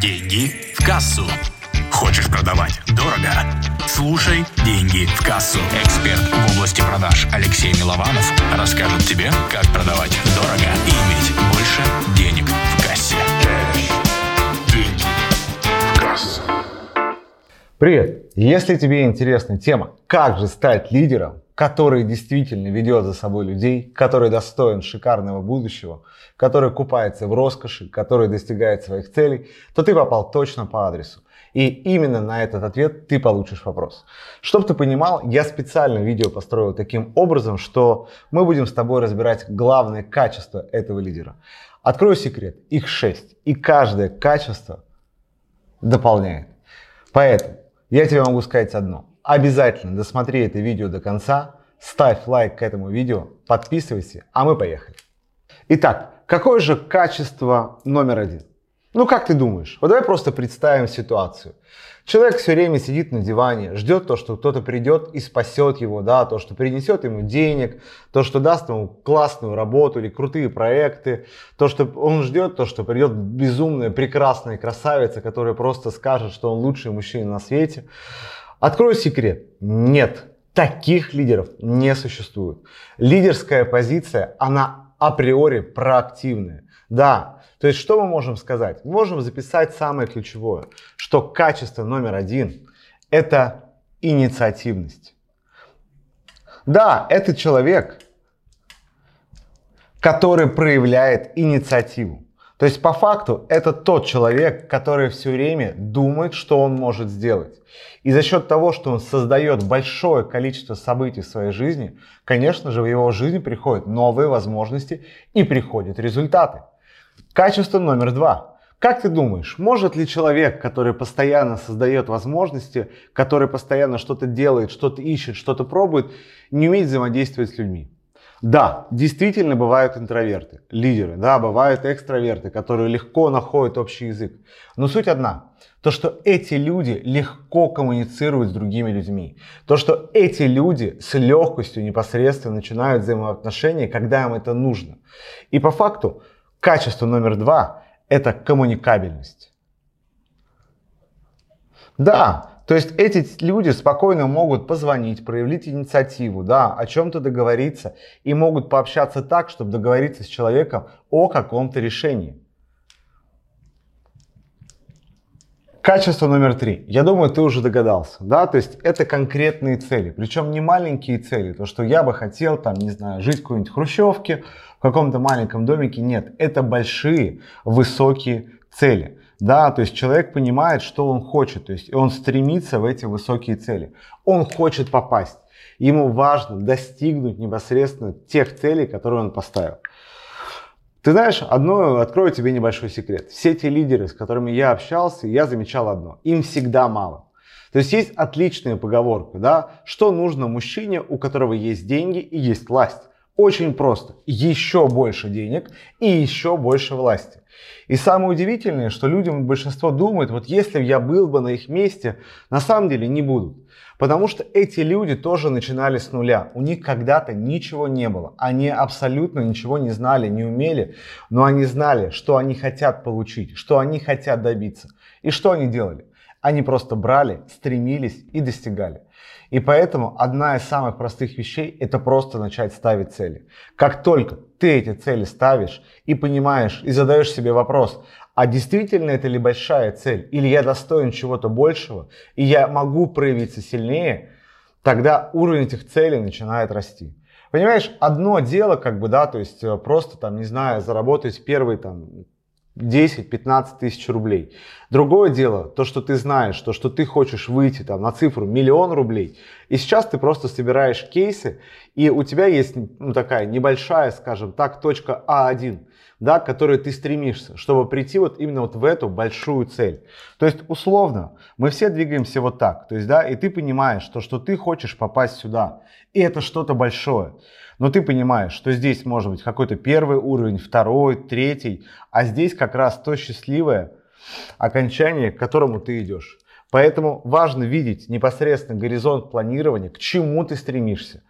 Деньги в кассу. Хочешь продавать дорого? Слушай «Деньги в кассу». Эксперт в области продаж Алексей Милованов расскажет тебе, как продавать дорого и иметь больше денег в кассе. Деньги в кассу. Привет! Если тебе интересна тема «Как же стать лидером», который действительно ведет за собой людей, который достоин шикарного будущего, который купается в роскоши, который достигает своих целей, то ты попал точно по адресу. И именно на этот ответ ты получишь вопрос. Чтобы ты понимал, я специально видео построил таким образом, что мы будем с тобой разбирать главные качества этого лидера. Открою секрет, их шесть, и каждое качество дополняет. Поэтому я тебе могу сказать одно. Обязательно досмотри это видео до конца, ставь лайк к этому видео, подписывайся, а мы поехали. Итак, какое же качество номер один? Ну, как ты думаешь? Вот давай просто представим ситуацию. Человек все время сидит на диване, ждет то, что кто-то придет и спасет его, да, то, что принесет ему денег, то, что даст ему классную работу или крутые проекты, то, что он ждет, то, что придет безумная, прекрасная красавица, которая просто скажет, что он лучший мужчина на свете. Открою секрет. Нет, таких лидеров не существует. Лидерская позиция, она априори проактивная. Да, то есть что мы можем сказать? Мы можем записать самое ключевое, что качество номер один – это инициативность. Да, это человек, который проявляет инициативу. То есть по факту это тот человек, который все время думает, что он может сделать. И за счет того, что он создает большое количество событий в своей жизни, конечно же, в его жизни приходят новые возможности и приходят результаты. Качество номер два. Как ты думаешь, может ли человек, который постоянно создает возможности, который постоянно что-то делает, что-то ищет, что-то пробует, не уметь взаимодействовать с людьми? Да, действительно бывают интроверты, лидеры, да, бывают экстраверты, которые легко находят общий язык. Но суть одна, то что эти люди легко коммуницируют с другими людьми, то что эти люди с легкостью непосредственно начинают взаимоотношения, когда им это нужно. И по факту качество номер два – это коммуникабельность. Да, то есть эти люди спокойно могут позвонить, проявить инициативу, да, о чем-то договориться и могут пообщаться так, чтобы договориться с человеком о каком-то решении. Качество номер три. Я думаю, ты уже догадался, да, то есть это конкретные цели, причем не маленькие цели, то, что я бы хотел, там, не знаю, жить в какой-нибудь хрущевке, в каком-то маленьком домике, нет, это большие, высокие цели. Да, то есть человек понимает, что он хочет, то есть он стремится в эти высокие цели. Он хочет попасть. Ему важно достигнуть непосредственно тех целей, которые он поставил. Ты знаешь, одно, открою тебе небольшой секрет. Все те лидеры, с которыми я общался, я замечал одно. Им всегда мало. То есть есть отличная поговорка, да, что нужно мужчине, у которого есть деньги и есть власть. Очень просто. Еще больше денег и еще больше власти. И самое удивительное, что людям большинство думают, вот если я был бы на их месте, на самом деле не будут. Потому что эти люди тоже начинали с нуля. У них когда-то ничего не было. Они абсолютно ничего не знали, не умели. Но они знали, что они хотят получить, что они хотят добиться. И что они делали? Они просто брали, стремились и достигали. И поэтому одна из самых простых вещей – это просто начать ставить цели. Как только ты эти цели ставишь и понимаешь, и задаешь себе вопрос, а действительно это ли большая цель, или я достоин чего-то большего, и я могу проявиться сильнее, тогда уровень этих целей начинает расти. Понимаешь, одно дело, как бы, да, то есть э, просто там, не знаю, заработать первый там 10-15 тысяч рублей. Другое дело, то, что ты знаешь, то, что ты хочешь выйти там, на цифру миллион рублей, и сейчас ты просто собираешь кейсы, и у тебя есть ну, такая небольшая, скажем так, точка А1, да, к которой ты стремишься, чтобы прийти вот именно вот в эту большую цель. То есть, условно, мы все двигаемся вот так, то есть, да, и ты понимаешь, то, что ты хочешь попасть сюда, и это что-то большое. Но ты понимаешь, что здесь может быть какой-то первый уровень, второй, третий, а здесь как раз то счастливое окончание, к которому ты идешь. Поэтому важно видеть непосредственно горизонт планирования, к чему ты стремишься,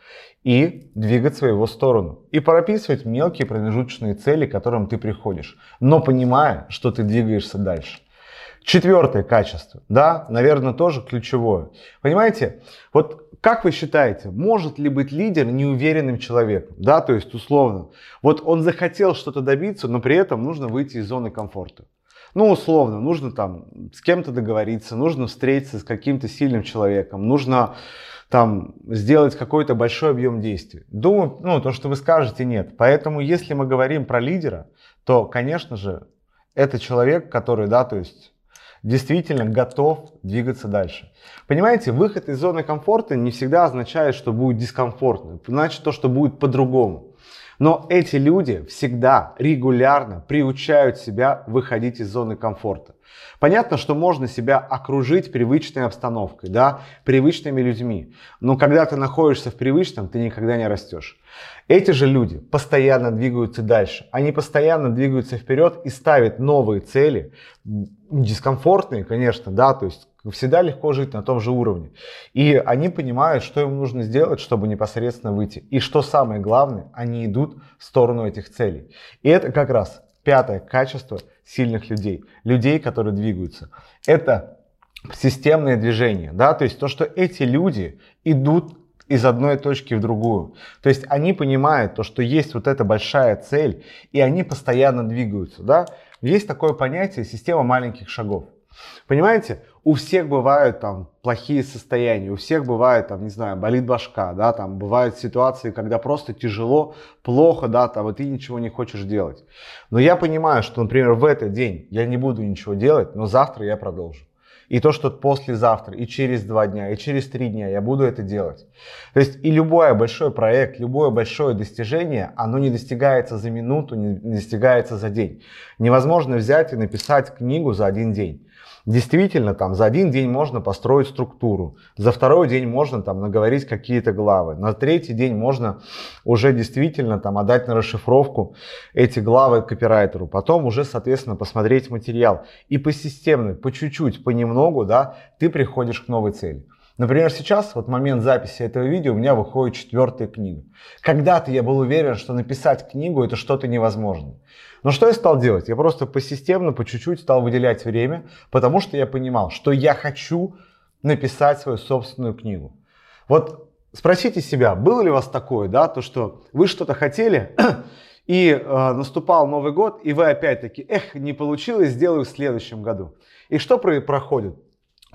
и двигаться в его сторону. И прописывать мелкие промежуточные цели, к которым ты приходишь, но понимая, что ты двигаешься дальше. Четвертое качество, да, наверное, тоже ключевое. Понимаете, вот как вы считаете, может ли быть лидер неуверенным человеком? Да, то есть условно, вот он захотел что-то добиться, но при этом нужно выйти из зоны комфорта. Ну, условно, нужно там с кем-то договориться, нужно встретиться с каким-то сильным человеком, нужно там сделать какой-то большой объем действий. Думаю, ну, то, что вы скажете, нет. Поэтому, если мы говорим про лидера, то, конечно же, это человек, который, да, то есть действительно готов двигаться дальше. Понимаете, выход из зоны комфорта не всегда означает, что будет дискомфортно. Значит то, что будет по-другому. Но эти люди всегда регулярно приучают себя выходить из зоны комфорта. Понятно, что можно себя окружить привычной обстановкой, да, привычными людьми. Но когда ты находишься в привычном, ты никогда не растешь. Эти же люди постоянно двигаются дальше. Они постоянно двигаются вперед и ставят новые цели, дискомфортные, конечно, да, то есть всегда легко жить на том же уровне. И они понимают, что им нужно сделать, чтобы непосредственно выйти. И что самое главное, они идут в сторону этих целей. И это как раз пятое качество сильных людей. Людей, которые двигаются. Это системное движение. Да? То есть то, что эти люди идут из одной точки в другую. То есть они понимают то, что есть вот эта большая цель, и они постоянно двигаются. Да? Есть такое понятие система маленьких шагов. Понимаете, у всех бывают там плохие состояния, у всех бывает там, не знаю, болит башка, да, там бывают ситуации, когда просто тяжело, плохо, да, там, и ты ничего не хочешь делать. Но я понимаю, что, например, в этот день я не буду ничего делать, но завтра я продолжу. И то, что послезавтра, и через два дня, и через три дня я буду это делать. То есть и любой большой проект, любое большое достижение, оно не достигается за минуту, не достигается за день. Невозможно взять и написать книгу за один день. Действительно, там за один день можно построить структуру, за второй день можно там наговорить какие-то главы, на третий день можно уже действительно там отдать на расшифровку эти главы копирайтеру, потом уже, соответственно, посмотреть материал и по системно, по чуть-чуть, понемногу, да, ты приходишь к новой цели. Например, сейчас, вот момент записи этого видео, у меня выходит четвертая книга. Когда-то я был уверен, что написать книгу это что-то невозможное. Но что я стал делать? Я просто посистемно, по чуть-чуть стал выделять время, потому что я понимал, что я хочу написать свою собственную книгу. Вот спросите себя, было ли у вас такое, да, то, что вы что-то хотели, и э, наступал Новый год, и вы опять-таки, эх, не получилось, сделаю в следующем году. И что про- проходит?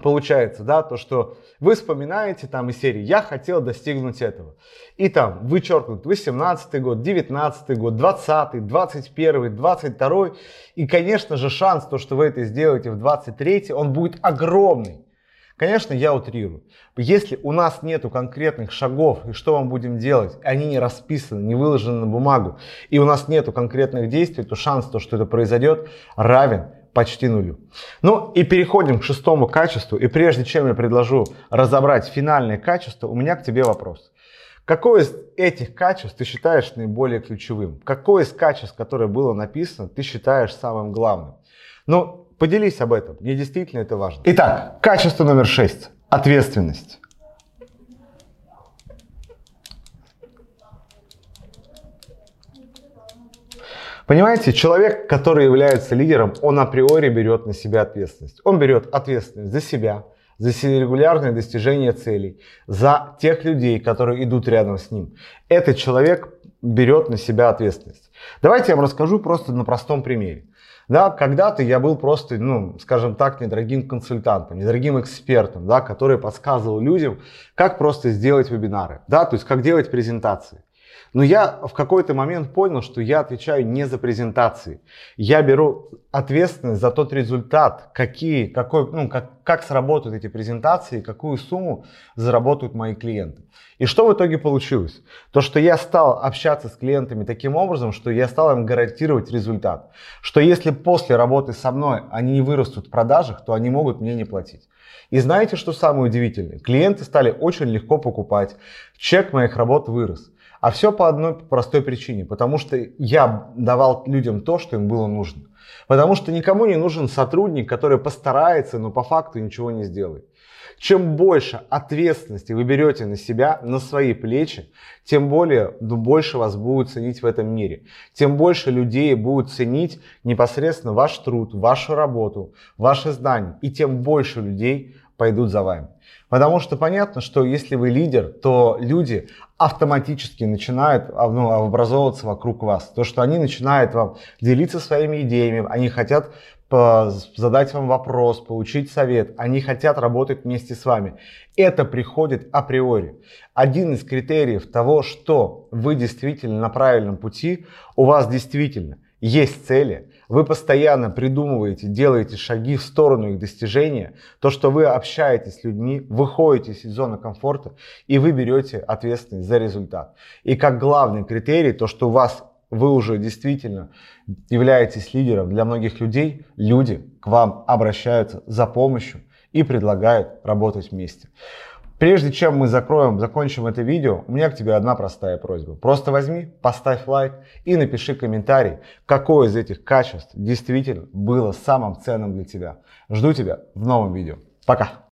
Получается, да, то, что вы вспоминаете там из серии «Я хотел достигнуть этого». И там вычеркнут 18 год, 19 год, 20, 21, 22. И, конечно же, шанс, то, что вы это сделаете в 23, он будет огромный. Конечно, я утрирую. Если у нас нету конкретных шагов, и что мы будем делать, они не расписаны, не выложены на бумагу, и у нас нету конкретных действий, то шанс, то, что это произойдет, равен почти нулю. Ну и переходим к шестому качеству. И прежде чем я предложу разобрать финальное качество, у меня к тебе вопрос. Какое из этих качеств ты считаешь наиболее ключевым? Какое из качеств, которое было написано, ты считаешь самым главным? Ну, поделись об этом. Мне действительно это важно. Итак, качество номер шесть. Ответственность. Понимаете, человек, который является лидером, он априори берет на себя ответственность. Он берет ответственность за себя, за регулярное достижение целей, за тех людей, которые идут рядом с ним. Этот человек берет на себя ответственность. Давайте я вам расскажу просто на простом примере. Да, когда-то я был просто, ну, скажем так, недорогим консультантом, недорогим экспертом, да, который подсказывал людям, как просто сделать вебинары, да, то есть как делать презентации. Но я в какой-то момент понял, что я отвечаю не за презентации. Я беру ответственность за тот результат, какие, какой, ну, как, как сработают эти презентации, какую сумму заработают мои клиенты. И что в итоге получилось? То, что я стал общаться с клиентами таким образом, что я стал им гарантировать результат. Что если после работы со мной они не вырастут в продажах, то они могут мне не платить. И знаете, что самое удивительное? Клиенты стали очень легко покупать. Чек моих работ вырос. А все по одной простой причине, потому что я давал людям то, что им было нужно. Потому что никому не нужен сотрудник, который постарается, но по факту ничего не сделает. Чем больше ответственности вы берете на себя, на свои плечи, тем более ну, больше вас будут ценить в этом мире. Тем больше людей будут ценить непосредственно ваш труд, вашу работу, ваши знания. И тем больше людей пойдут за вами. Потому что понятно, что если вы лидер, то люди автоматически начинают а, ну, образовываться вокруг вас. То, что они начинают вам делиться своими идеями, они хотят задать вам вопрос, получить совет. Они хотят работать вместе с вами. Это приходит априори. Один из критериев того, что вы действительно на правильном пути, у вас действительно есть цели, вы постоянно придумываете, делаете шаги в сторону их достижения, то, что вы общаетесь с людьми, выходите из зоны комфорта, и вы берете ответственность за результат. И как главный критерий, то, что у вас вы уже действительно являетесь лидером для многих людей, люди к вам обращаются за помощью и предлагают работать вместе. Прежде чем мы закроем, закончим это видео, у меня к тебе одна простая просьба. Просто возьми, поставь лайк и напиши комментарий, какое из этих качеств действительно было самым ценным для тебя. Жду тебя в новом видео. Пока!